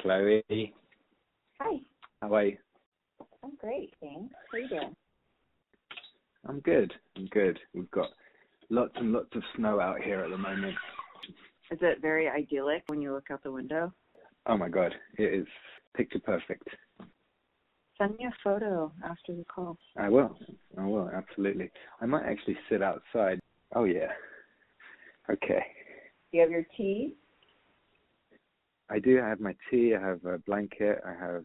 Chloe. Hi. How are you? I'm great, thanks. How are you doing? I'm good. I'm good. We've got lots and lots of snow out here at the moment. Is it very idyllic when you look out the window? Oh my god, it is picture perfect. Send me a photo after the call. I will. I will, absolutely. I might actually sit outside. Oh yeah. Okay. Do you have your tea? I do have my tea, I have a blanket, I have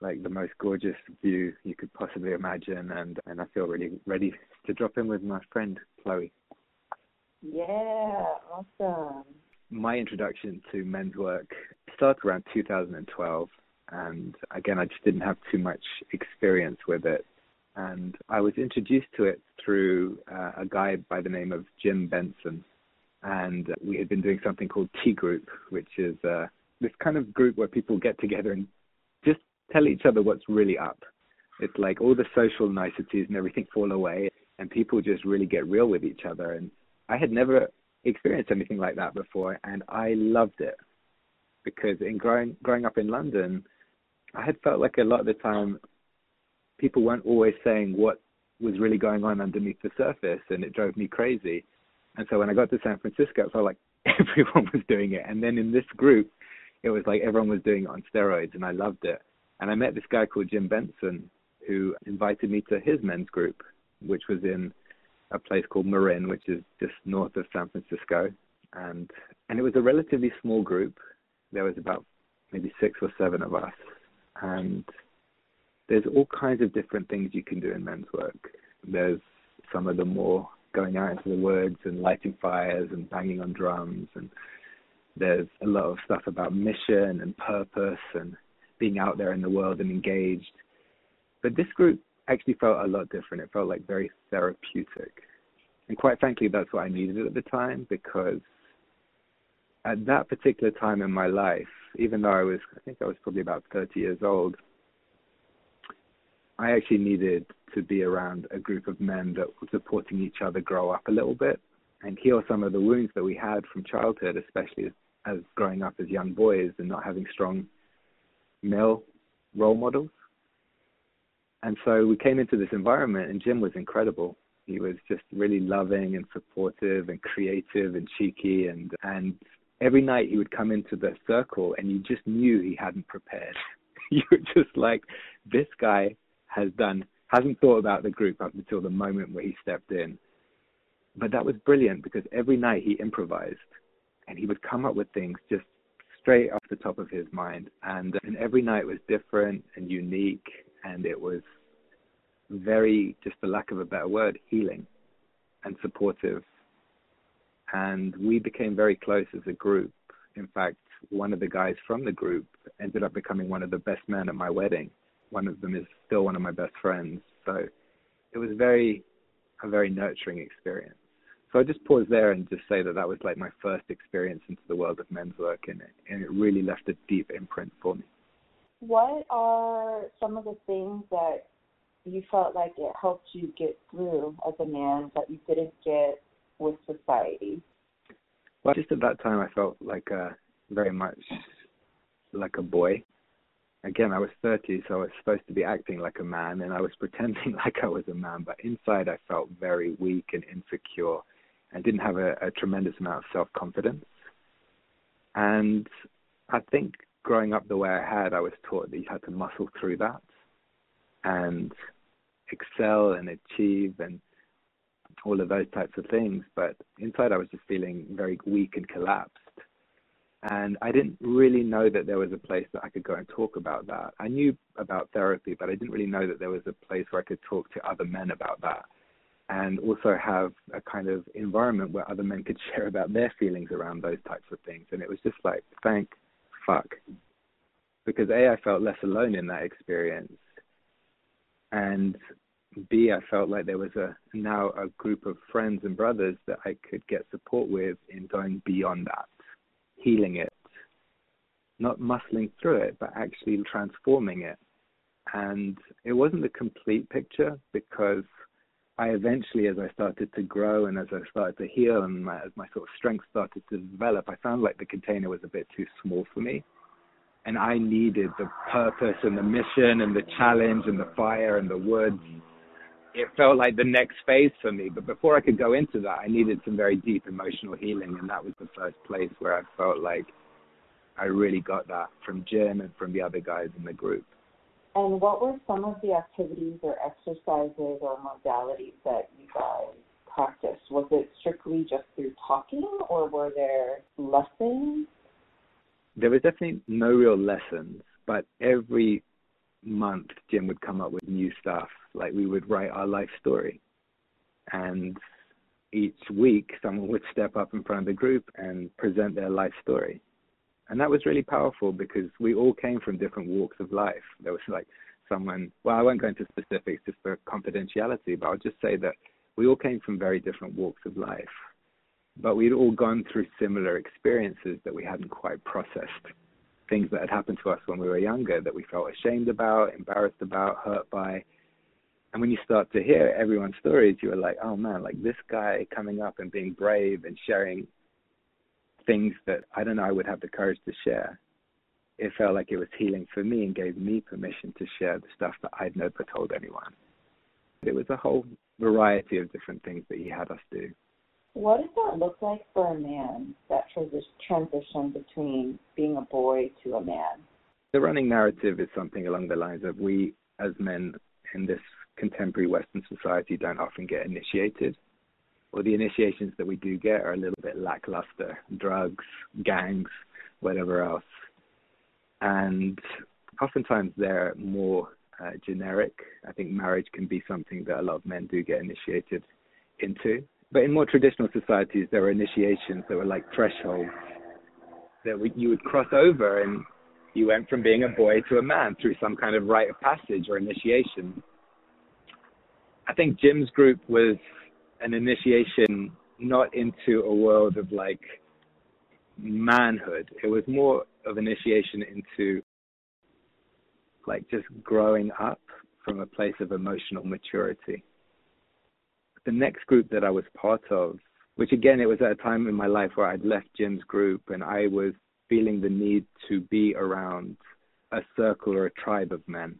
like the most gorgeous view you could possibly imagine and, and I feel really ready to drop in with my friend Chloe. Yeah, awesome. My introduction to men's work started around 2012 and again I just didn't have too much experience with it and I was introduced to it through uh, a guy by the name of Jim Benson and we had been doing something called T-Group, which is uh, this kind of group where people get together and just tell each other what's really up. It's like all the social niceties and everything fall away, and people just really get real with each other. And I had never experienced anything like that before, and I loved it because in growing growing up in London, I had felt like a lot of the time people weren't always saying what was really going on underneath the surface, and it drove me crazy and so when I got to San Francisco, it felt like everyone was doing it. And then in this group, it was like everyone was doing it on steroids, and I loved it. And I met this guy called Jim Benson, who invited me to his men's group, which was in a place called Marin, which is just north of San Francisco. And and it was a relatively small group. There was about maybe six or seven of us, and there's all kinds of different things you can do in men's work. There's some of the more going out into the woods and lighting fires and banging on drums and there's a lot of stuff about mission and purpose and being out there in the world and engaged. But this group actually felt a lot different. It felt like very therapeutic. And quite frankly, that's what I needed at the time because at that particular time in my life, even though I was, I think I was probably about 30 years old, I actually needed to be around a group of men that were supporting each other grow up a little bit and heal some of the wounds that we had from childhood, especially as, growing up as young boys and not having strong male role models. And so we came into this environment, and Jim was incredible. He was just really loving and supportive and creative and cheeky. And, and every night he would come into the circle, and you just knew he hadn't prepared. you were just like, this guy has done hasn't thought about the group up until the moment where he stepped in. But that was brilliant because every night he improvised and he would come up with things just straight off the top of his mind. And, and every night was different and unique and it was very, just for lack of a better word, healing and supportive. And we became very close as a group. In fact, one of the guys from the group ended up becoming one of the best men at my wedding one of them is still one of my best friends. So it was very a very nurturing experience. So I just pause there and just say that that was like my first experience into the world of men's work, and it, and it really left a deep imprint for me. What are some of the things that you felt like it helped you get through as a man that you didn't get with society? Well, just at that time, I felt like uh, very much like a boy again, I was 30, so I was supposed to be acting like a man, and I was pretending like I was a man, but inside I felt very weak and insecure and didn't have a, a tremendous amount of self confidence. And I think growing up the way I had, I was taught that you had to muscle through that and excel and achieve and all of those types of things. But inside, I was just feeling very weak and collapsed and I didn't really know that there was a place that I could go and talk about that. I knew about therapy, but I didn't really know that there was a place where I could talk to other men about that and also have a kind of environment where other men could share about their feelings around those types of things. And it was just like, thank fuck. Because A, I felt less alone in that experience. And B, I felt like there was a now a group of friends and brothers that I could get support with in going beyond that healing it, not muscling through it, but actually transforming it. And it wasn't the complete picture because I eventually, as I started to grow and as I started to heal and my, as my sort of strength started to develop, I found like the container was a bit too small for me. and I needed the purpose and the mission and the challenge and the fire and the woods. It felt like the next phase for me. But before I could go into that, I needed some very deep emotional healing, and that was the first place where I felt like I really got that from Jim and from the other guys in the group. And what were some of the activities or exercises or modalities that you guys practiced? Was it strictly just through talking, or were there lessons? There was definitely no real lessons, but every month Jim would come up with new stuff. Like we would write our life story, and each week someone would step up in front of the group and present their life story and that was really powerful because we all came from different walks of life. There was like someone, well, I won't go into specifics just for confidentiality, but I'll just say that we all came from very different walks of life, but we'd all gone through similar experiences that we hadn't quite processed. Things that had happened to us when we were younger that we felt ashamed about, embarrassed about, hurt by. And when you start to hear everyone's stories, you are like, oh man, like this guy coming up and being brave and sharing things that I don't know I would have the courage to share. It felt like it was healing for me and gave me permission to share the stuff that I'd never told anyone. It was a whole variety of different things that he had us do. What does that look like for a man, that transition between being a boy to a man? The running narrative is something along the lines of we, as men in this contemporary Western society, don't often get initiated or the initiations that we do get are a little bit lackluster drugs, gangs, whatever else. And oftentimes they're more uh, generic. I think marriage can be something that a lot of men do get initiated into. But in more traditional societies, there were initiations that were like thresholds that we, you would cross over and you went from being a boy to a man through some kind of rite of passage or initiation. I think Jim's group was an initiation not into a world of like manhood. It was more of initiation into like just growing up from a place of emotional maturity. The next group that I was part of, which again, it was at a time in my life where I'd left Jim's group and I was feeling the need to be around a circle or a tribe of men.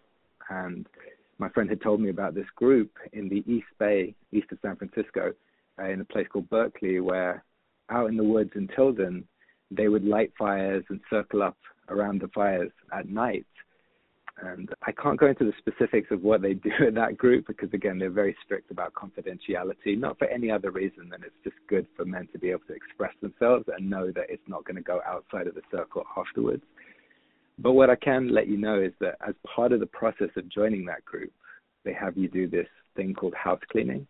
And my friend had told me about this group in the East Bay, east of San Francisco, uh, in a place called Berkeley, where out in the woods in Tilden, they would light fires and circle up around the fires at night. And I can't go into the specifics of what they do at that group because, again, they're very strict about confidentiality, not for any other reason than it's just good for men to be able to express themselves and know that it's not going to go outside of the circle afterwards. But what I can let you know is that as part of the process of joining that group, they have you do this thing called house cleaning,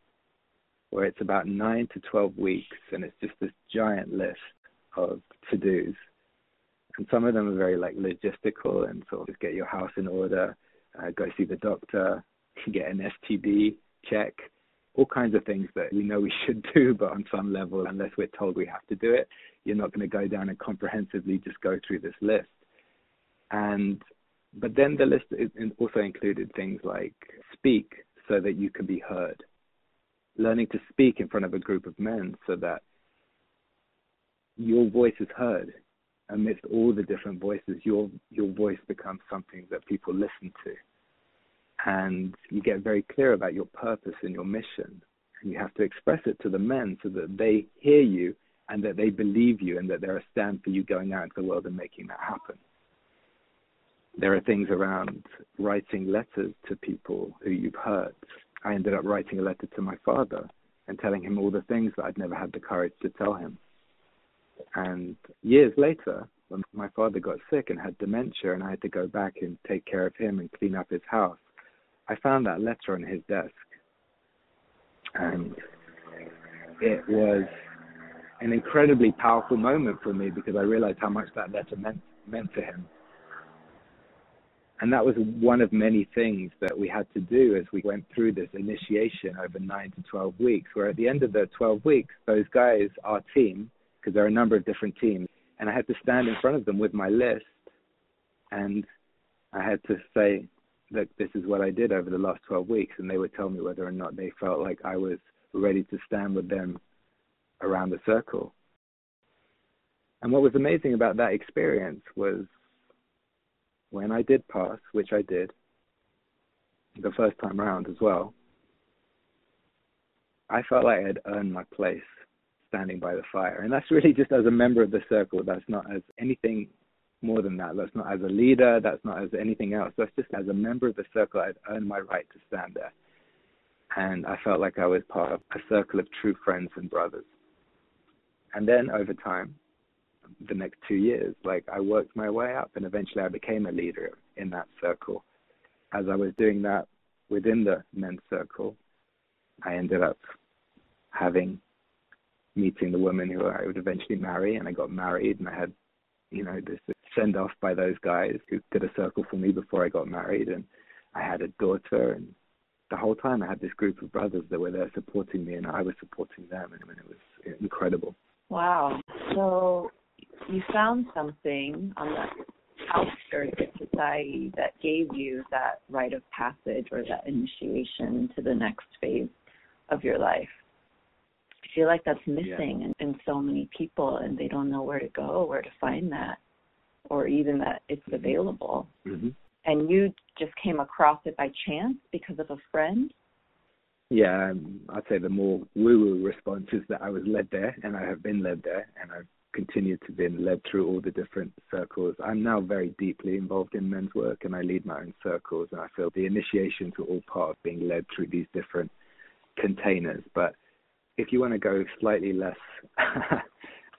where it's about nine to 12 weeks, and it's just this giant list of to dos. And some of them are very like logistical and sort of just get your house in order, uh, go see the doctor, get an STD check, all kinds of things that we know we should do, but on some level, unless we're told we have to do it, you're not going to go down and comprehensively just go through this list. And but then the list also included things like speak so that you can be heard. Learning to speak in front of a group of men so that your voice is heard amidst all the different voices your your voice becomes something that people listen to and you get very clear about your purpose and your mission and you have to express it to the men so that they hear you and that they believe you and that they're a stand for you going out into the world and making that happen there are things around writing letters to people who you've hurt. I ended up writing a letter to my father and telling him all the things that I'd never had the courage to tell him. And years later, when my father got sick and had dementia, and I had to go back and take care of him and clean up his house, I found that letter on his desk. And it was an incredibly powerful moment for me because I realized how much that letter meant meant to him and that was one of many things that we had to do as we went through this initiation over nine to 12 weeks, where at the end of the 12 weeks, those guys, our team, because there are a number of different teams, and I had to stand in front of them with my list, and I had to say, that this is what I did over the last 12 weeks, and they would tell me whether or not they felt like I was ready to stand with them around the circle. And what was amazing about that experience was when I did pass, which I did the first time around as well, I felt like I had earned my place standing by the fire. And that's really just as a member of the circle. That's not as anything more than that. That's not as a leader. That's not as anything else. That's just as a member of the circle, I'd earned my right to stand there. And I felt like I was part of a circle of true friends and brothers. And then over time, the next two years, like I worked my way up and eventually I became a leader in that circle. As I was doing that within the men's circle, I ended up having meeting the woman who I would eventually marry, and I got married, and I had, you know, this send off by those guys who did a circle for me before I got married, and I had a daughter, and the whole time I had this group of brothers that were there supporting me, and I was supporting them, and it was incredible. Wow. So you found something on the outskirts of society that gave you that rite of passage or that initiation to the next phase of your life. Feel like that's missing yeah. in, in so many people and they don't know where to go, where to find that, or even that it's mm-hmm. available. Mm-hmm. And you just came across it by chance because of a friend? Yeah, um, I'd say the more woo woo response is that I was led there and I have been led there and I've continued to be led through all the different circles. I'm now very deeply involved in men's work and I lead my own circles and I feel the initiations are all part of being led through these different containers. But if you want to go slightly less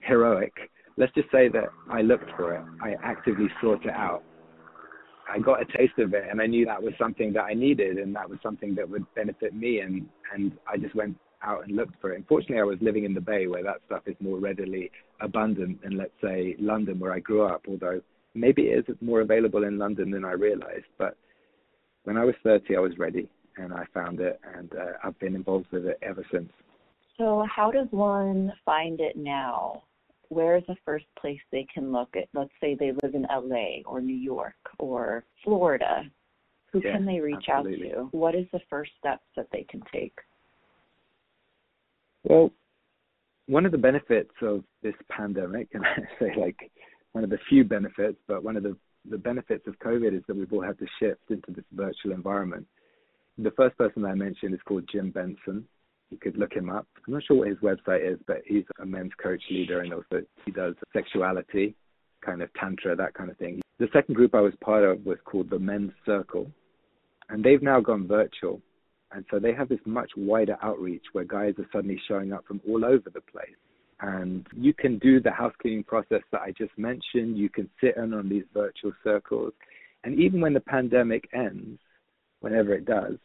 heroic, let's just say that I looked for it. I actively sought it out. I got a taste of it and I knew that was something that I needed and that was something that would benefit me and and I just went out and looked for it. Unfortunately, I was living in the Bay where that stuff is more readily abundant than, let's say, London where I grew up, although maybe it is more available in London than I realized. But when I was 30, I was ready and I found it and uh, I've been involved with it ever since. So, how does one find it now? Where is the first place they can look at? Let's say they live in LA or New York or Florida. Who yeah, can they reach absolutely. out to? What is the first steps that they can take? Well, one of the benefits of this pandemic, and I say like one of the few benefits, but one of the, the benefits of COVID is that we've all had to shift into this virtual environment. The first person that I mentioned is called Jim Benson. You could look him up. I'm not sure what his website is, but he's a men's coach leader and also he does sexuality, kind of tantra, that kind of thing. The second group I was part of was called the Men's Circle, and they've now gone virtual. And so they have this much wider outreach where guys are suddenly showing up from all over the place. And you can do the house cleaning process that I just mentioned. You can sit in on these virtual circles. And even when the pandemic ends, whenever it does,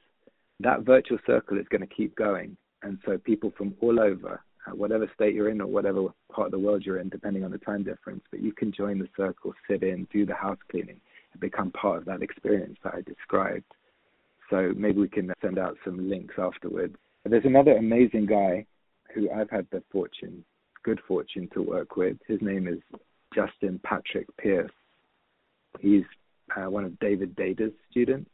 that virtual circle is going to keep going. And so people from all over, uh, whatever state you're in or whatever part of the world you're in, depending on the time difference, but you can join the circle, sit in, do the house cleaning, and become part of that experience that I described. So maybe we can send out some links afterwards. There's another amazing guy who I've had the fortune, good fortune to work with. His name is Justin Patrick Pierce. He's uh, one of David Deida's students,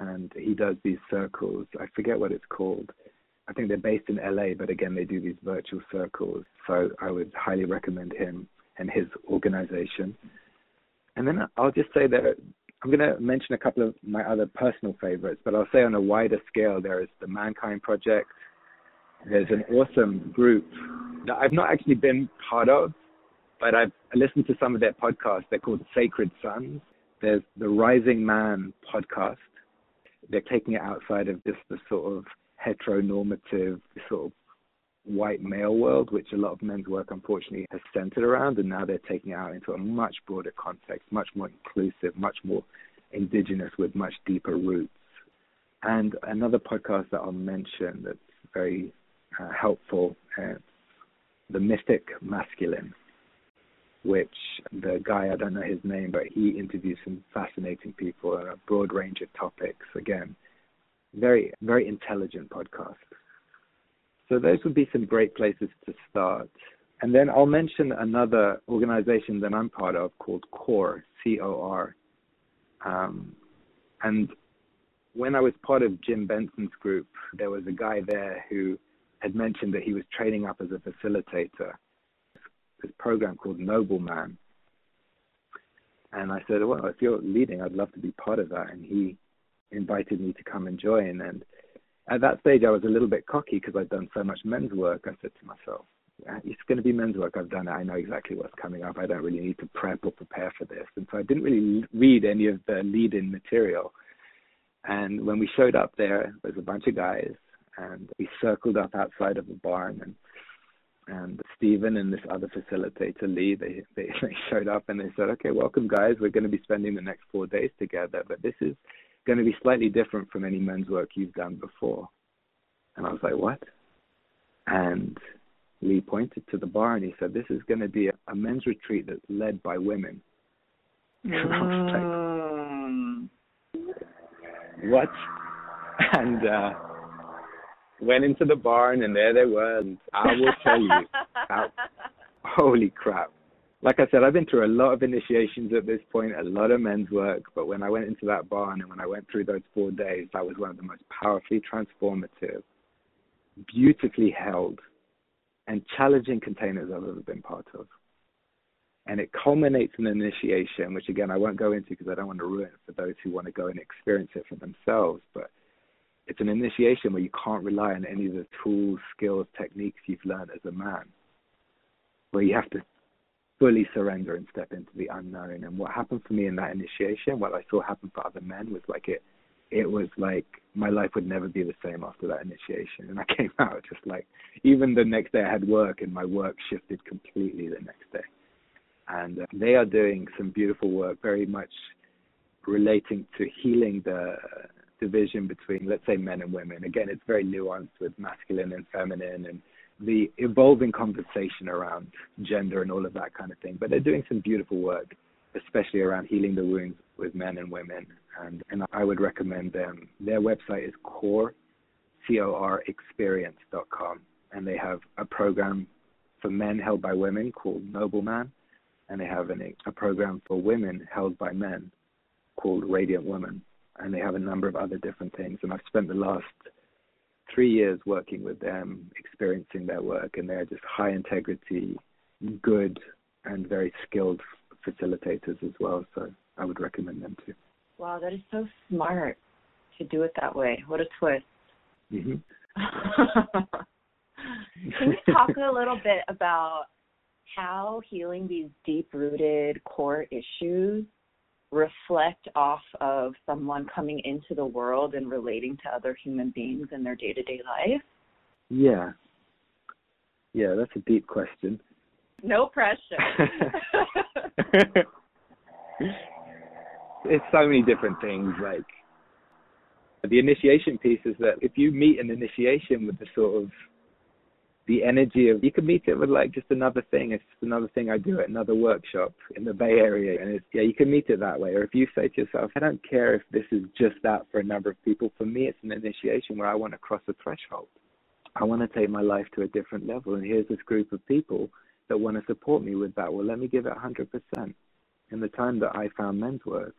and he does these circles. I forget what it's called. I think they're based in LA, but again, they do these virtual circles. So I would highly recommend him and his organization. And then I'll just say that I'm going to mention a couple of my other personal favorites, but I'll say on a wider scale, there is the Mankind Project. There's an awesome group that I've not actually been part of, but I've listened to some of their podcasts. They're called Sacred Sons. There's the Rising Man podcast. They're taking it outside of just the sort of heteronormative, sort of white male world, which a lot of men's work unfortunately has centered around, and now they're taking it out into a much broader context, much more inclusive, much more indigenous with much deeper roots. And another podcast that I'll mention that's very uh, helpful is The Mythic Masculine, which the guy, I don't know his name, but he interviews some fascinating people on a broad range of topics. Again, very, very intelligent podcast. So those would be some great places to start. And then I'll mention another organization that I'm part of called COR, C-O-R. Um, and when I was part of Jim Benson's group, there was a guy there who had mentioned that he was training up as a facilitator. This program called Nobleman. And I said, well, if you're leading, I'd love to be part of that. And he invited me to come and join. And at that stage, I was a little bit cocky because I'd done so much men's work. I said to myself, it's going to be men's work. I've done it. I know exactly what's coming up. I don't really need to prep or prepare for this. And so I didn't really read any of the lead in material. And when we showed up there, there was a bunch of guys, and we circled up outside of the barn. And and Stephen and this other facilitator, Lee, they, they, they showed up and they said, okay, welcome guys. We're going to be spending the next four days together, but this is going to be slightly different from any men's work you've done before. And I was like, what? And Lee pointed to the bar and he said, this is going to be a, a men's retreat that's led by women. Mm. what? And uh, went into the barn and there they were. And I will tell you, how, holy crap. Like I said, I've been through a lot of initiations at this point, a lot of men's work, but when I went into that barn and when I went through those four days, that was one of the most powerfully transformative, beautifully held, and challenging containers I've ever been part of. And it culminates in an initiation, which again I won't go into because I don't want to ruin it for those who want to go and experience it for themselves. But it's an initiation where you can't rely on any of the tools, skills, techniques you've learned as a man, where you have to fully surrender and step into the unknown. And what happened for me in that initiation, what I saw happen for other men, was like it. It was like my life would never be the same after that initiation. And I came out just like, even the next day I had work, and my work shifted completely the next day. And uh, they are doing some beautiful work, very much relating to healing the division between, let's say, men and women. Again, it's very nuanced with masculine and feminine and the evolving conversation around gender and all of that kind of thing. But they're doing some beautiful work, especially around healing the wounds with men and women. And, and I would recommend them. Their website is COR, C-O-R. And they have a program for men held by women called Noble Man. And they have an, a program for women held by men called Radiant Woman and they have a number of other different things. And I've spent the last three years working with them, experiencing their work, and they're just high integrity, good, and very skilled facilitators as well. So I would recommend them too. Wow, that is so smart to do it that way. What a twist. Mm-hmm. Can you talk a little bit about how healing these deep rooted core issues reflect off of someone coming into the world and relating to other human beings in their day to day life? Yeah. Yeah, that's a deep question. No pressure. it's so many different things. Like the initiation piece is that if you meet an initiation with the sort of the energy of you can meet it with like just another thing. It's just another thing I do at another workshop in the Bay Area, and it's yeah, you can meet it that way. Or if you say to yourself, I don't care if this is just that for a number of people. For me, it's an initiation where I want to cross a threshold. I want to take my life to a different level, and here's this group of people that want to support me with that. Well, let me give it 100%. In the time that I found men's work,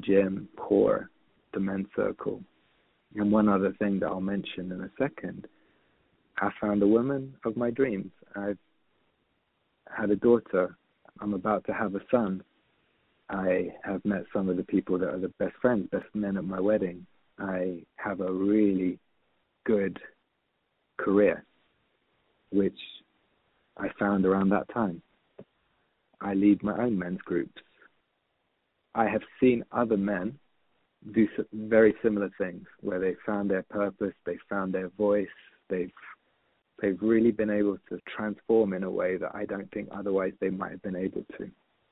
Jim, COR, the men's circle, and one other thing that I'll mention in a second I found the woman of my dreams. I've had a daughter. I'm about to have a son. I have met some of the people that are the best friends, best men at my wedding. I have a really good career, which I found around that time. I lead my own men's groups. I have seen other men do very similar things where they found their purpose, they found their voice, they've they've really been able to transform in a way that I don't think otherwise they might have been able to.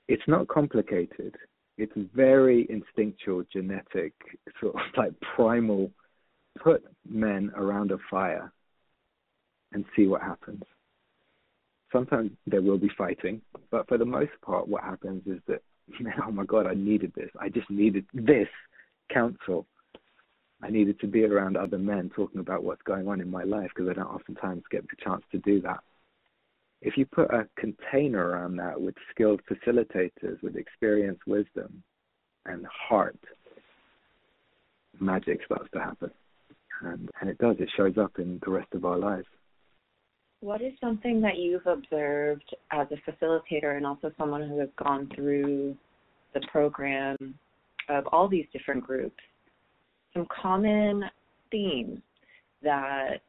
It's not complicated. It's very instinctual, genetic, sort of like primal. Put men around a fire and see what happens. Sometimes there will be fighting, but for the most part, what happens is that, oh my God, I needed this. I just needed this counsel I needed to be around other men talking about what's going on in my life because I don't oftentimes get the chance to do that. If you put a container around that with skilled facilitators, with experience, wisdom, and heart, magic starts to happen. And, and it does, it shows up in the rest of our lives. What is something that you've observed as a facilitator and also someone who has gone through the program of all these different groups, some common themes that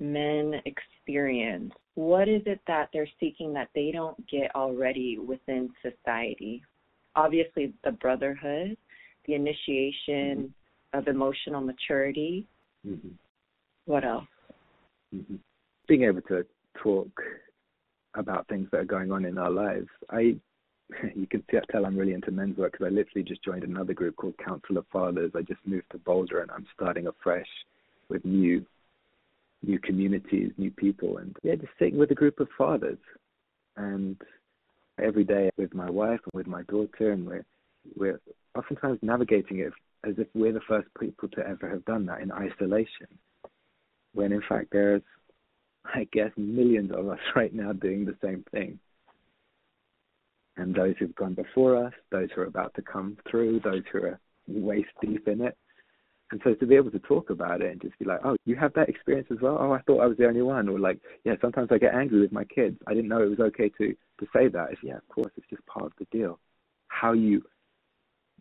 men experience. What is it that they're seeking that they don't get already within society? Obviously, the brotherhood, the initiation mm-hmm. of emotional maturity. Mm-hmm. What else? Mm-hmm. Being able to talk about things that are going on in our lives. I you can see, tell I'm really into men's work because I literally just joined another group called Council of Fathers. I just moved to Boulder and I'm starting afresh with new new communities, new people, and yeah, just sitting with a group of fathers. And every day with my wife and with my daughter, and we're we're oftentimes navigating it as if we're the first people to ever have done that in isolation, when in fact there's, I guess, millions of us right now doing the same thing and those who've gone before us, those who are about to come through, those who are waist deep in it. And so to be able to talk about it and just be like, oh, you have that experience as well? Oh, I thought I was the only one. Or like, yeah, sometimes I get angry with my kids. I didn't know it was okay to to say that. It's, yeah, of course, it's just part of the deal. How you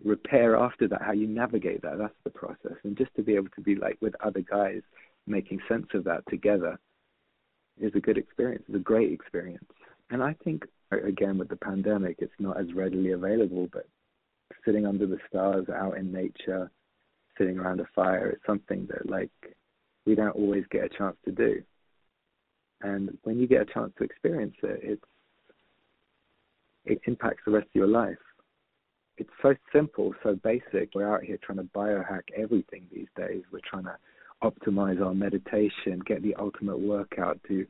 repair after that, how you navigate that, that's the process. And just to be able to be like with other guys making sense of that together is a good experience. It's a great experience. And I think again with the pandemic, it's not as readily available. But sitting under the stars, out in nature, sitting around a fire, it's something that like we don't always get a chance to do. And when you get a chance to experience it, it's it impacts the rest of your life. It's so simple, so basic. We're out here trying to biohack everything these days. We're trying to optimize our meditation, get the ultimate workout, do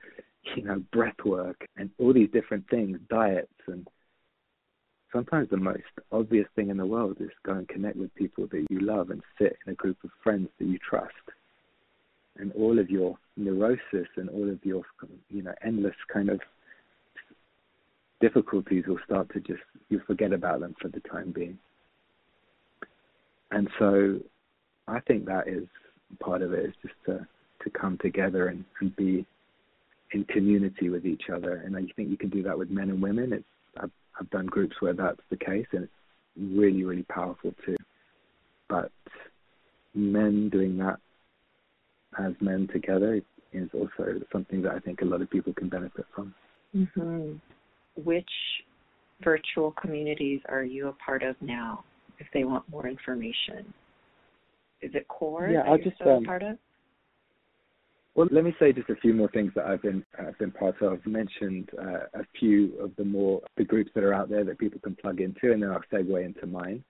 you know, breath work and all these different things, diets and sometimes the most obvious thing in the world is go and connect with people that you love and sit in a group of friends that you trust. And all of your neurosis and all of your you know, endless kind of difficulties will start to just you forget about them for the time being. And so I think that is part of it is just to to come together and, and be in community with each other. And I think you can do that with men and women. It's I've, I've done groups where that's the case, and it's really really powerful too. But men doing that as men together is also something that I think a lot of people can benefit from. Mm-hmm. Which virtual communities are you a part of now? If they want more information, is it COR? Yeah, I'll just um, part of. Well, let me say just a few more things that I've been I've been part of. I've mentioned uh, a few of the more the groups that are out there that people can plug into, and then I'll segue into mine.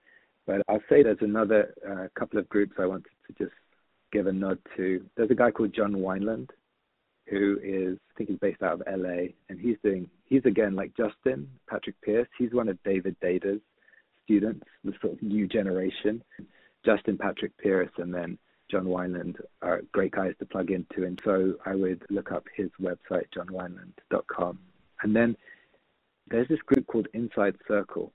But I'll say there's another uh, couple of groups I wanted to just give a nod to. There's a guy called John Wineland, who is I think he's based out of LA, and he's doing he's again like Justin Patrick Pierce. He's one of David Deida's students, the sort of new generation. Justin Patrick Pierce, and then John Wineland are great guys to plug into. And so I would look up his website, johnwineland.com. And then there's this group called Inside Circle,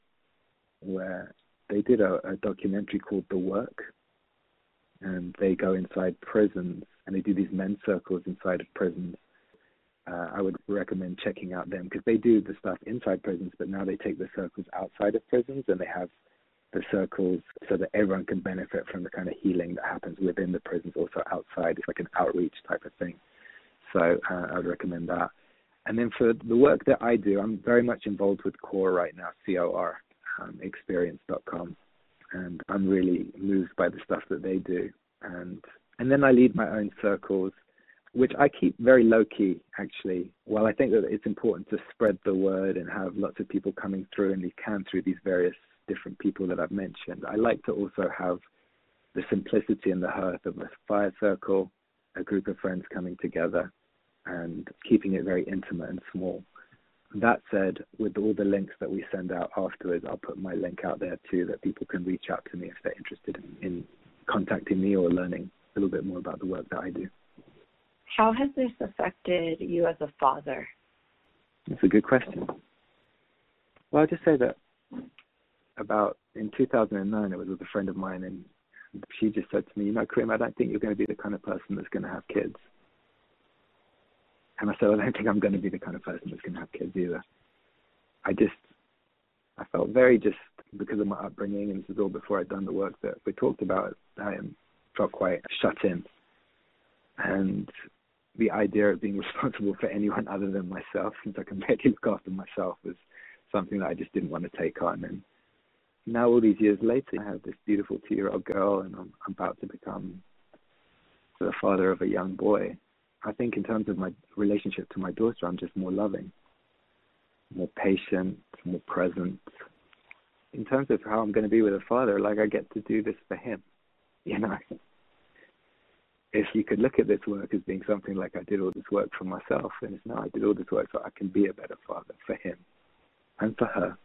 where they did a, a documentary called The Work. And they go inside prisons and they do these men's circles inside of prisons. Uh, I would recommend checking out them because they do the stuff inside prisons, but now they take the circles outside of prisons and they have the circles so that everyone can benefit from the kind of healing that happens within the prisons, also outside. It's like an outreach type of thing. So uh, I would recommend that. And then for the work that I do, I'm very much involved with COR right now, C-O-R, um, experience.com. And I'm really moved by the stuff that they do. And and then I lead my own circles, which I keep very low key actually. While I think that it's important to spread the word and have lots of people coming through and they can through these various different people that I've mentioned. I like to also have the simplicity and the hearth of a fire circle, a group of friends coming together, and keeping it very intimate and small. That said, with all the links that we send out afterwards, I'll put my link out there too that people can reach out to me if they're interested in, in contacting me or learning a little bit more about the work that I do. How has this affected you as a father? That's a good question. Well, I'll just say that about in 2009. It was with a friend of mine, and she just said to me, "You know, Karim, I don't think you're going to be the kind of person that's going to have kids." And I said, "I don't think I'm going to be the kind of person that's going to have kids either. I just, I felt very just because of my upbringing, and this is all before I'd done the work that we talked about. I felt quite shut in, and the idea of being responsible for anyone other than myself, since I can barely look after myself, was something that I just didn't want to take on. And now, all these years later, I have this beautiful two-year-old girl, and I'm about to become the father of a young boy. I think in terms of my relationship to my daughter, I'm just more loving, more patient, more present. In terms of how I'm going to be with a father, like I get to do this for him, you know. If you could look at this work as being something like I did all this work for myself, and it's no, I did all this work so I can be a better father for him and for her.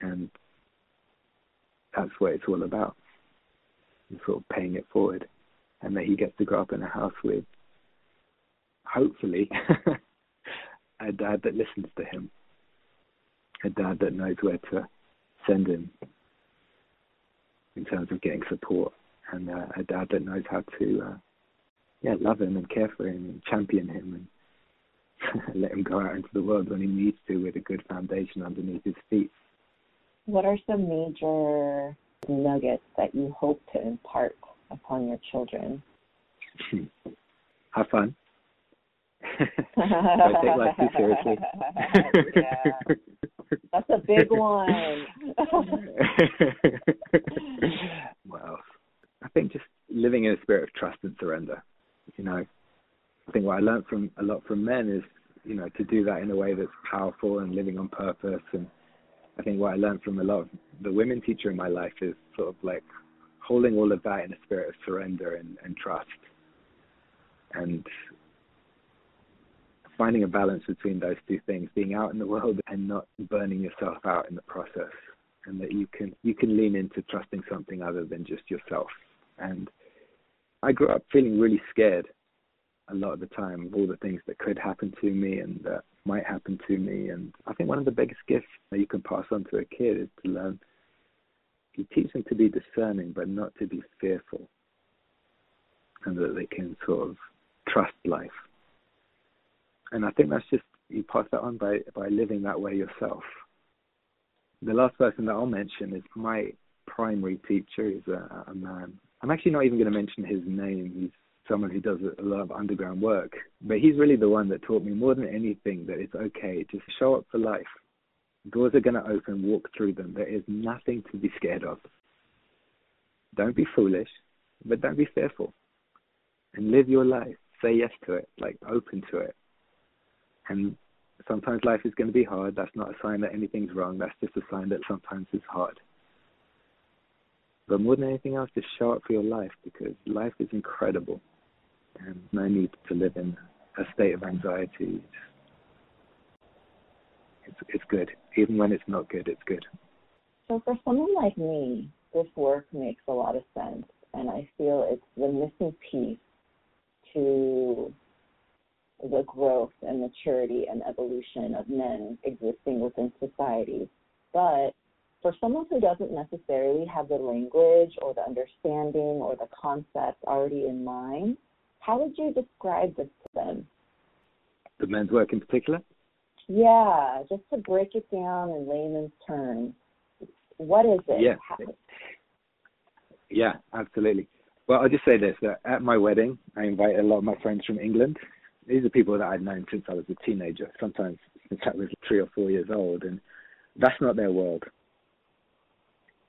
And that's what it's all about. And sort of paying it forward and that he gets to grow up in a house with, hopefully, a dad that listens to him, a dad that knows where to send him in terms of getting support, and uh, a dad that knows how to, uh, yeah, love him and care for him and champion him and let him go out into the world when he needs to with a good foundation underneath his feet. What are some major nuggets that you hope to impart upon your children? Have fun. I take life too seriously. yeah. That's a big one. well, I think just living in a spirit of trust and surrender. You know, I think what I learned from a lot from men is, you know, to do that in a way that's powerful and living on purpose. And I think what I learned from a lot of the women teacher in my life is sort of like holding all of that in a spirit of surrender and, and trust and finding a balance between those two things being out in the world and not burning yourself out in the process. And that you can you can lean into trusting something other than just yourself. And i grew up feeling really scared a lot of the time of all the things that could happen to me and that might happen to me and i think one of the biggest gifts that you can pass on to a kid is to learn you teach them to be discerning but not to be fearful and that they can sort of trust life. And I think that's just you pass that on by by living that way yourself. The last person that I'll mention is my primary teacher. He's a, a man. I'm actually not even going to mention his name. He's someone who does a lot of underground work, but he's really the one that taught me more than anything that it's okay. Just show up for life. Doors are going to open. Walk through them. There is nothing to be scared of. Don't be foolish, but don't be fearful, and live your life say yes to it, like open to it. And sometimes life is going to be hard. That's not a sign that anything's wrong. That's just a sign that sometimes it's hard. But more than anything else, just show up for your life because life is incredible, and no need to live in a state of anxiety. It's it's good, even when it's not good. It's good. So for someone like me, this work makes a lot of sense, and I feel it's the missing piece to the growth and maturity and evolution of men existing within society. But for someone who doesn't necessarily have the language or the understanding or the concept already in mind, how would you describe this to them? The men's work in particular? Yeah, just to break it down in layman's terms. What is it? Yeah. How- yeah, absolutely. Well, I'll just say this: that at my wedding, I invited a lot of my friends from England. These are people that I'd known since I was a teenager, sometimes since I was three or four years old, and that's not their world.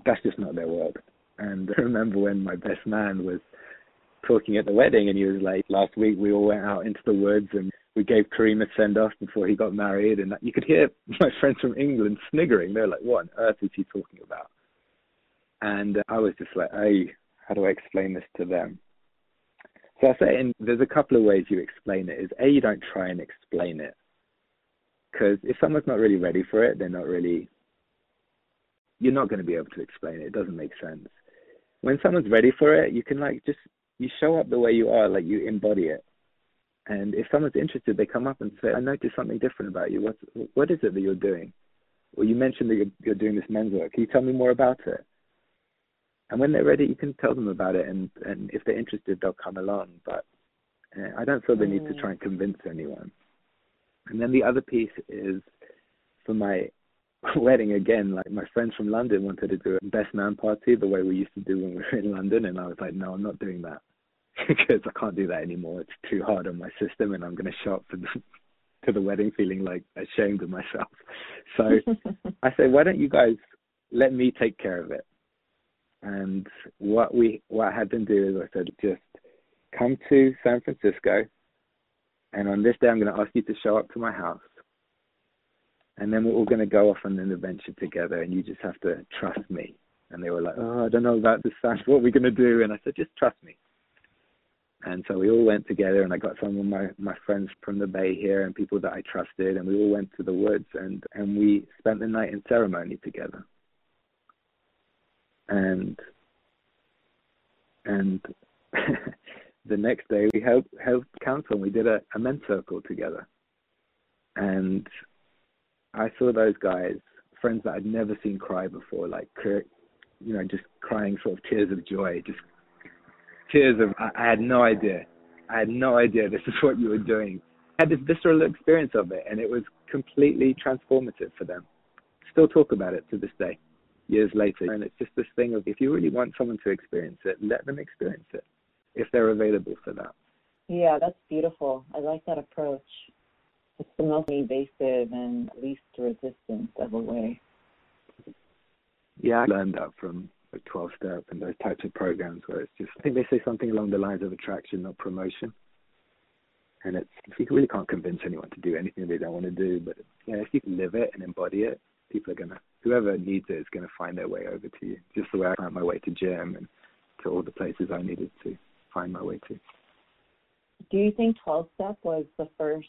That's just not their world. And I remember when my best man was talking at the wedding, and he was like, "Last week we all went out into the woods and we gave Karim a send off before he got married," and you could hear my friends from England sniggering. They're like, "What on earth is he talking about?" And I was just like, "Hey." how do I explain this to them? So I say, and there's a couple of ways you explain it. Is a you don't try and explain it, because if someone's not really ready for it, they're not really. You're not going to be able to explain it. It doesn't make sense. When someone's ready for it, you can like just you show up the way you are, like you embody it. And if someone's interested, they come up and say, "I noticed something different about you. What what is it that you're doing?" Well, you mentioned that you're, you're doing this men's work. Can you tell me more about it? and when they're ready, you can tell them about it, and and if they're interested, they'll come along. But uh, I don't feel the need to try and convince anyone. And then the other piece is for my wedding again, like my friends from London wanted to do a best man party the way we used to do when we were in London, and I was like, no, I'm not doing that because I can't do that anymore. It's too hard on my system, and I'm going to show up for the to the wedding feeling like ashamed of myself. So I said, why don't you guys let me take care of it? And what we what I had them do is I said, just come to San Francisco, and on this day I'm going to ask you to show up to my house and then we're all going to go off on an adventure together, and you just have to trust me. And they were like, oh, I don't know about this, Sash. What are we going to do? And I said, just trust me. And so we all went together, and I got some of my my friends from the Bay here and people that I trusted, and we all went to the woods, and and we spent the night in ceremony together. And and the next day we held held council, and we did a, a men's circle together. And I saw those guys, friends that I'd never seen cry before, like you know, just crying sort of tears of joy, just tears of I, I had no idea. I had no idea this is what you were doing. I had this visceral experience of it and it was completely transformative for them. Still talk about it to this day, years later. And it's just this thing of if you really want someone to experience it, let them experience it if they're available for that. Yeah, that's beautiful. I like that approach it's the most evasive and least resistant of a way. Yeah, I learned that from like 12 step and those types of programs where it's just, I think they say something along the lines of attraction, not promotion. And it's, you really can't convince anyone to do anything they don't want to do, but yeah, if you can live it and embody it, people are going to, whoever needs it is going to find their way over to you. Just the way I found my way to Jim and to all the places I needed to find my way to. Do you think 12 step was the first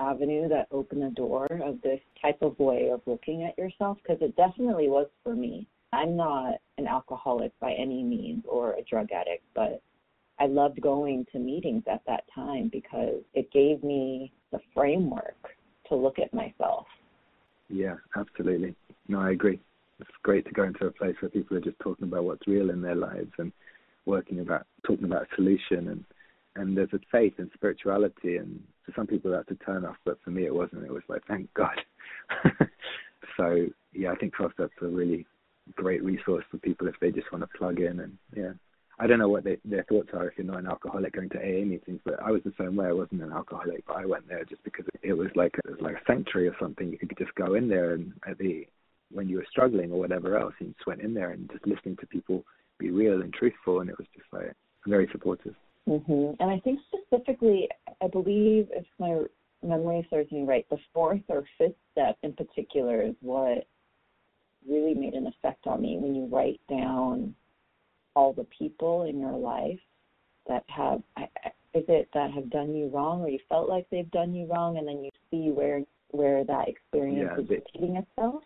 avenue that opened the door of this type of way of looking at yourself because it definitely was for me. I'm not an alcoholic by any means or a drug addict, but I loved going to meetings at that time because it gave me the framework to look at myself. Yeah, absolutely. No, I agree. It's great to go into a place where people are just talking about what's real in their lives and working about talking about a solution and and there's a faith and spirituality and for some people that's a turn off but for me it wasn't. It was like thank god. So yeah i think that's a really great resource for people if they just want to plug in and yeah. I don't know what they, their thoughts are if you're not an alcoholic going to aa meetings but i was the same way. I wasn't an alcoholic but i went there just because it was like it was like a sanctuary or something. You could just go in there and at the when you were struggling or whatever else you just went in there and just listening to people be real and truthful and it was just like very supportive Mm-hmm. And I think specifically, I believe, if my memory serves me right, the fourth or fifth step in particular is what really made an effect on me when you write down all the people in your life that have is it that have done you wrong or you felt like they've done you wrong and then you see where where that experience yeah, is the, repeating itself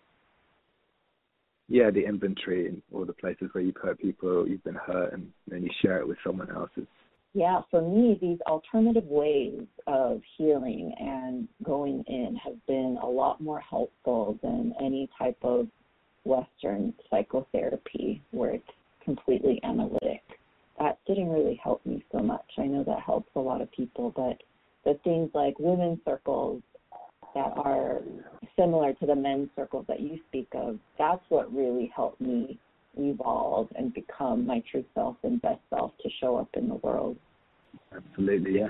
yeah the inventory and all the places where you've hurt people you've been hurt and then you share it with someone else it's yeah, for me, these alternative ways of healing and going in have been a lot more helpful than any type of Western psychotherapy where it's completely analytic. That didn't really help me so much. I know that helps a lot of people, but the things like women's circles that are similar to the men's circles that you speak of, that's what really helped me evolve and become my true self and best self to show up in the world. Absolutely, yeah.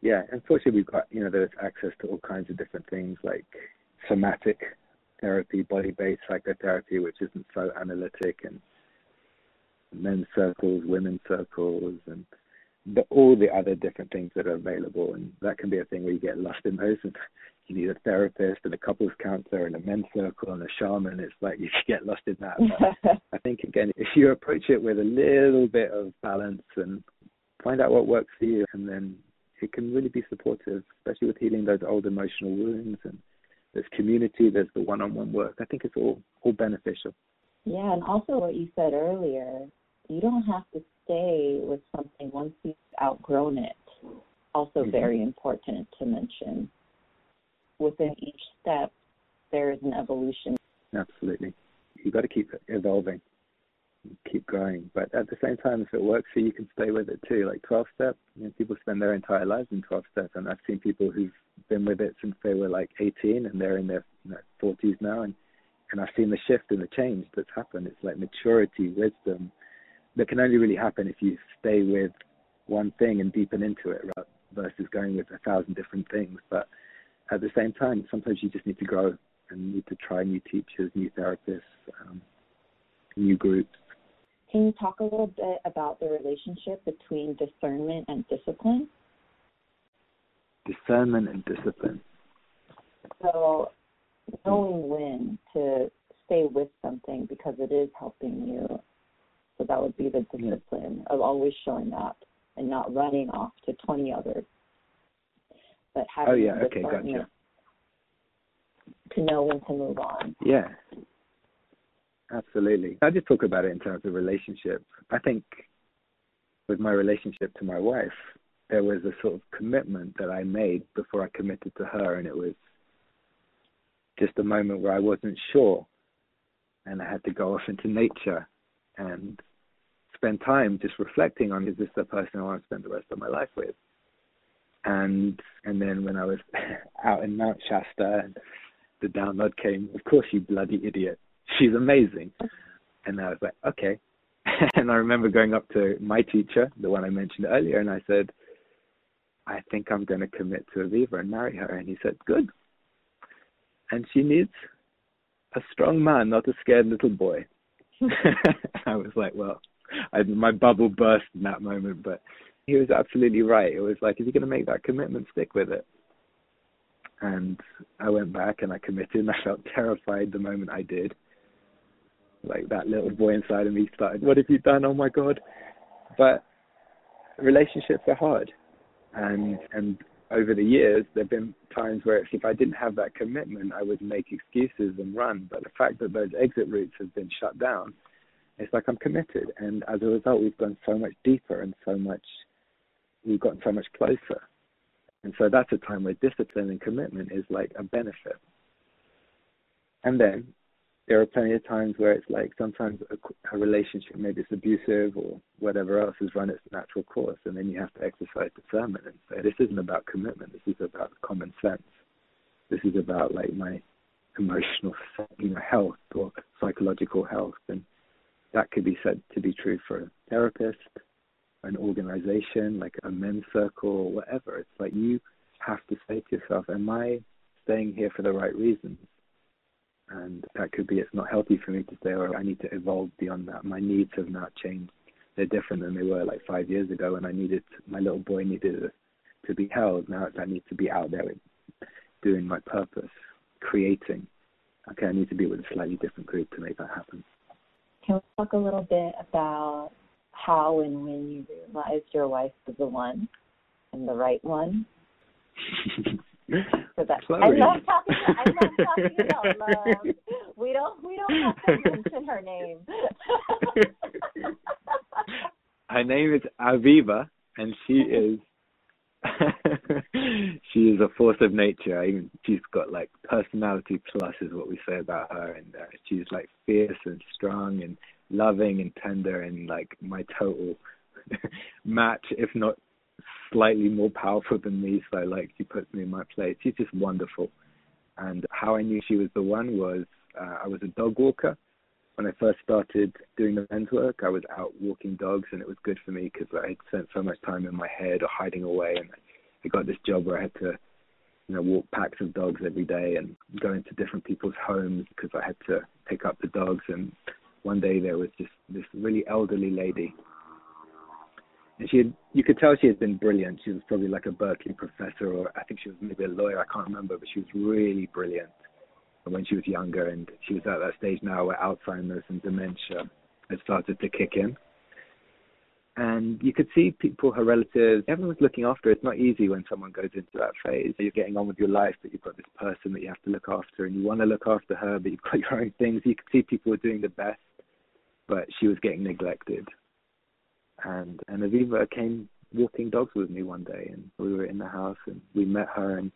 Yeah, unfortunately we've got, you know, there's access to all kinds of different things like somatic therapy, body-based psychotherapy, which isn't so analytic, and men's circles, women's circles, and the, all the other different things that are available. And that can be a thing where you get lost in those. And you need a therapist and a couples counselor and a men's circle and a shaman. It's like you can get lost in that. But I think again, if you approach it with a little bit of balance and find out what works for you, and then it can really be supportive, especially with healing those old emotional wounds. And there's community, there's the one-on-one work. I think it's all all beneficial. Yeah, and also what you said earlier, you don't have to stay with something once you've outgrown it. Also, mm-hmm. very important to mention within each step, there is an evolution. Absolutely. You've got to keep evolving, keep growing. But at the same time, if it works for you, you can stay with it too. Like 12 step, you know, people spend their entire lives in 12 step. And I've seen people who've been with it since they were like 18 and they're in their you know, 40s now and and I've seen the shift and the change that's happened. It's like maturity, wisdom that can only really happen if you stay with one thing and deepen into it right, versus going with a thousand different things. But at the same time, sometimes you just need to grow and need to try new teachers, new therapists, um, new groups. Can you talk a little bit about the relationship between discernment and discipline? Discernment and discipline. So, knowing when to stay with something because it is helping you. So, that would be the discipline of always showing up and not running off to 20 others. But oh, having oh, yeah, okay, gotcha. to know when to move on. Yeah, Absolutely. I just talk about it in terms of relationship. I think with my relationship to my wife, there was a sort of commitment that I made before I committed to her, and it was just a moment where I wasn't sure, and I had to go off into nature and spend time just reflecting on is this the person I want to spend the rest of my life with? And and then when I was out in Mount Shasta and the download came, of course you bloody idiot she's amazing. And I was like, okay. and I remember going up to my teacher, the one I mentioned earlier, and I said, I think I'm going to commit to Aviva and marry her. And he said, good. And she needs a strong man, not a scared little boy. I was like, well, I, my bubble burst in that moment, but he was absolutely right. It was like, if you're going to make that commitment, stick with it. And I went back and I committed, and I felt terrified the moment I did like that little boy inside of me started, what have you done? Oh my God. But relationships are hard. And, and over the years, there have been times where if I didn't have that commitment, I would make excuses and run. But the fact that those exit routes have been shut down, it's like I'm committed. And as a result, we've gone so much deeper and so much, we've gotten so much closer. And so that's a time where discipline and commitment is like a benefit. And then there are plenty of times where it's like sometimes a, a relationship maybe it's abusive or whatever else has run its natural course, and then you have to exercise discernment and say this isn't about commitment. This is about common sense. This is about like my emotional you know, health or psychological health, and that could be said to be true for a therapist, an organization like a men's circle or whatever. It's like you have to say to yourself, "Am I staying here for the right reasons?" and that could be it's not healthy for me to stay or oh, I need to evolve beyond that. My needs have now changed. They're different than they were like five years ago and I needed my little boy needed to be held. Now I need to be out there doing my purpose, creating. Okay, I need to be with a slightly different group to make that happen. Can we talk a little bit about how and when you realized your wife was the one and the right one? for that. I love talking. I love talking about love. We don't. We don't have to mention her name. her name is Aviva, and she is. she is a force of nature. I mean, she's got like personality plus, is what we say about her, and uh, she's like fierce and strong and loving and tender, and like my total match, if not slightly more powerful than me, so like she puts me in my place. She's just wonderful. And how I knew she was the one was uh, I was a dog walker. When I first started doing the men's work, I was out walking dogs, and it was good for me because I had spent so much time in my head or hiding away, and I got this job where I had to, you know, walk packs of dogs every day and go into different people's homes because I had to pick up the dogs. And one day there was just this really elderly lady and she had, you could tell she had been brilliant. She was probably like a Berkeley professor, or I think she was maybe a lawyer. I can't remember, but she was really brilliant when she was younger, and she was at that stage now where Alzheimer's and dementia had started to kick in. And you could see people, her relatives, everyone's looking after her. It's not easy when someone goes into that phase. You're getting on with your life, but you've got this person that you have to look after, and you want to look after her, but you've got your own things. You could see people were doing the best, but she was getting neglected and and Aviva came walking dogs with me one day, and we were in the house, and we met her, and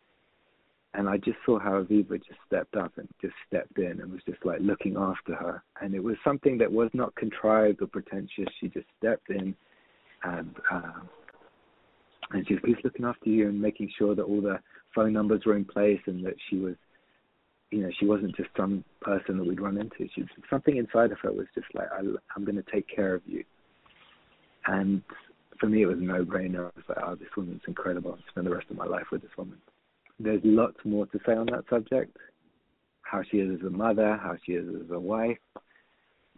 and I just saw how Aviva just stepped up and just stepped in and was just like looking after her, and it was something that was not contrived or pretentious. She just stepped in, and uh, and she was looking after you and making sure that all the phone numbers were in place and that she was you know she wasn't just some person that we'd run into. She something inside of her was just like I, i'm going to take care of you. And for me it was a no brainer i was like oh this woman's incredible. I'll spend the rest of my life with this woman. There's lots more to say on that subject. How she is as a mother how she is as a wife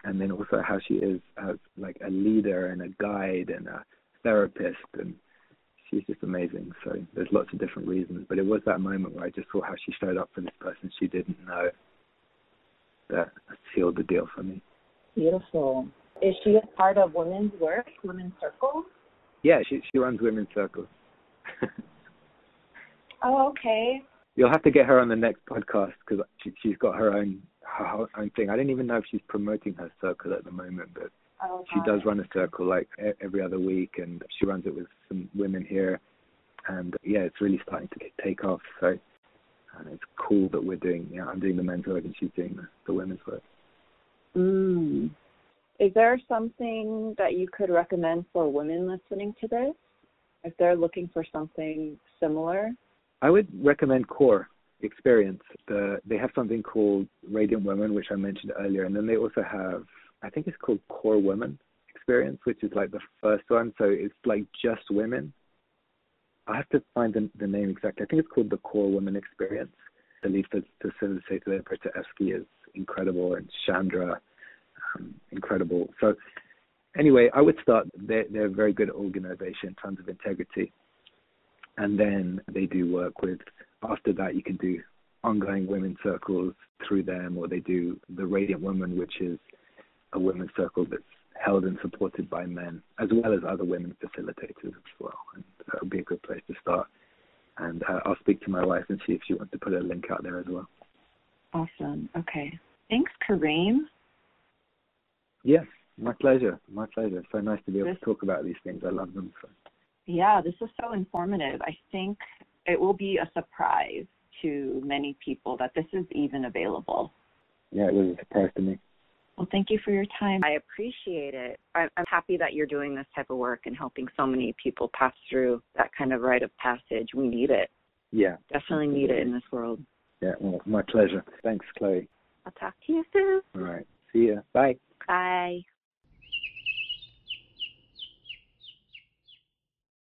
and then also how she is as like a leader and a guide and a therapist and she's just amazing. So there's lots of different reasons, but it was that moment where I just saw how she showed up for this person she didn't know that sealed the deal for me. Beautiful. Is she a part of Women's Work, Women's Circle? Yeah, she she runs Women's Circle. oh, okay. You'll have to get her on the next podcast because she, she's got her own her own thing. I don't even know if she's promoting her circle at the moment, but Oh, she does run a circle like every other week, and she runs it with some women here. And yeah, it's really starting to take off. So and it's cool that we're doing. You know, I'm doing the men's work and she's doing the, the women's work. Mm. Is there something that you could recommend for women listening to this? If they're looking for something similar, I would recommend COR Experience. The, they have something called Radiant Women, which I mentioned earlier, and then they also have I think it's called COR Women Experience, which is like the first one. So it's like just women. I have to find the, the name exactly. I think it's called the COR Women Experience. The lead facilitator there, Britta Eski, is incredible, and Chandra, um, incredible. So anyway, I would start. They're, they're a very good organization, tons of integrity, and then they do work with. After that, you can do ongoing women's circles through them, or they do the Radiant Woman, which is a women's circle that's held and supported by men, as well as other women facilitators as well. And that would be a good place to start. And uh, I'll speak to my wife and see if she wants to put a link out there as well. Awesome. Okay. Thanks, Karim. Yes, my pleasure. My pleasure. So nice to be able this, to talk about these things. I love them. So. Yeah, this is so informative. I think it will be a surprise to many people that this is even available. Yeah, it was a surprise to me. Well, thank you for your time. I appreciate it. I'm happy that you're doing this type of work and helping so many people pass through that kind of rite of passage. We need it. Yeah. Definitely need it in this world. Yeah, well, my pleasure. Thanks, Chloe. I'll talk to you soon. All right. See ya. Bye. Bye.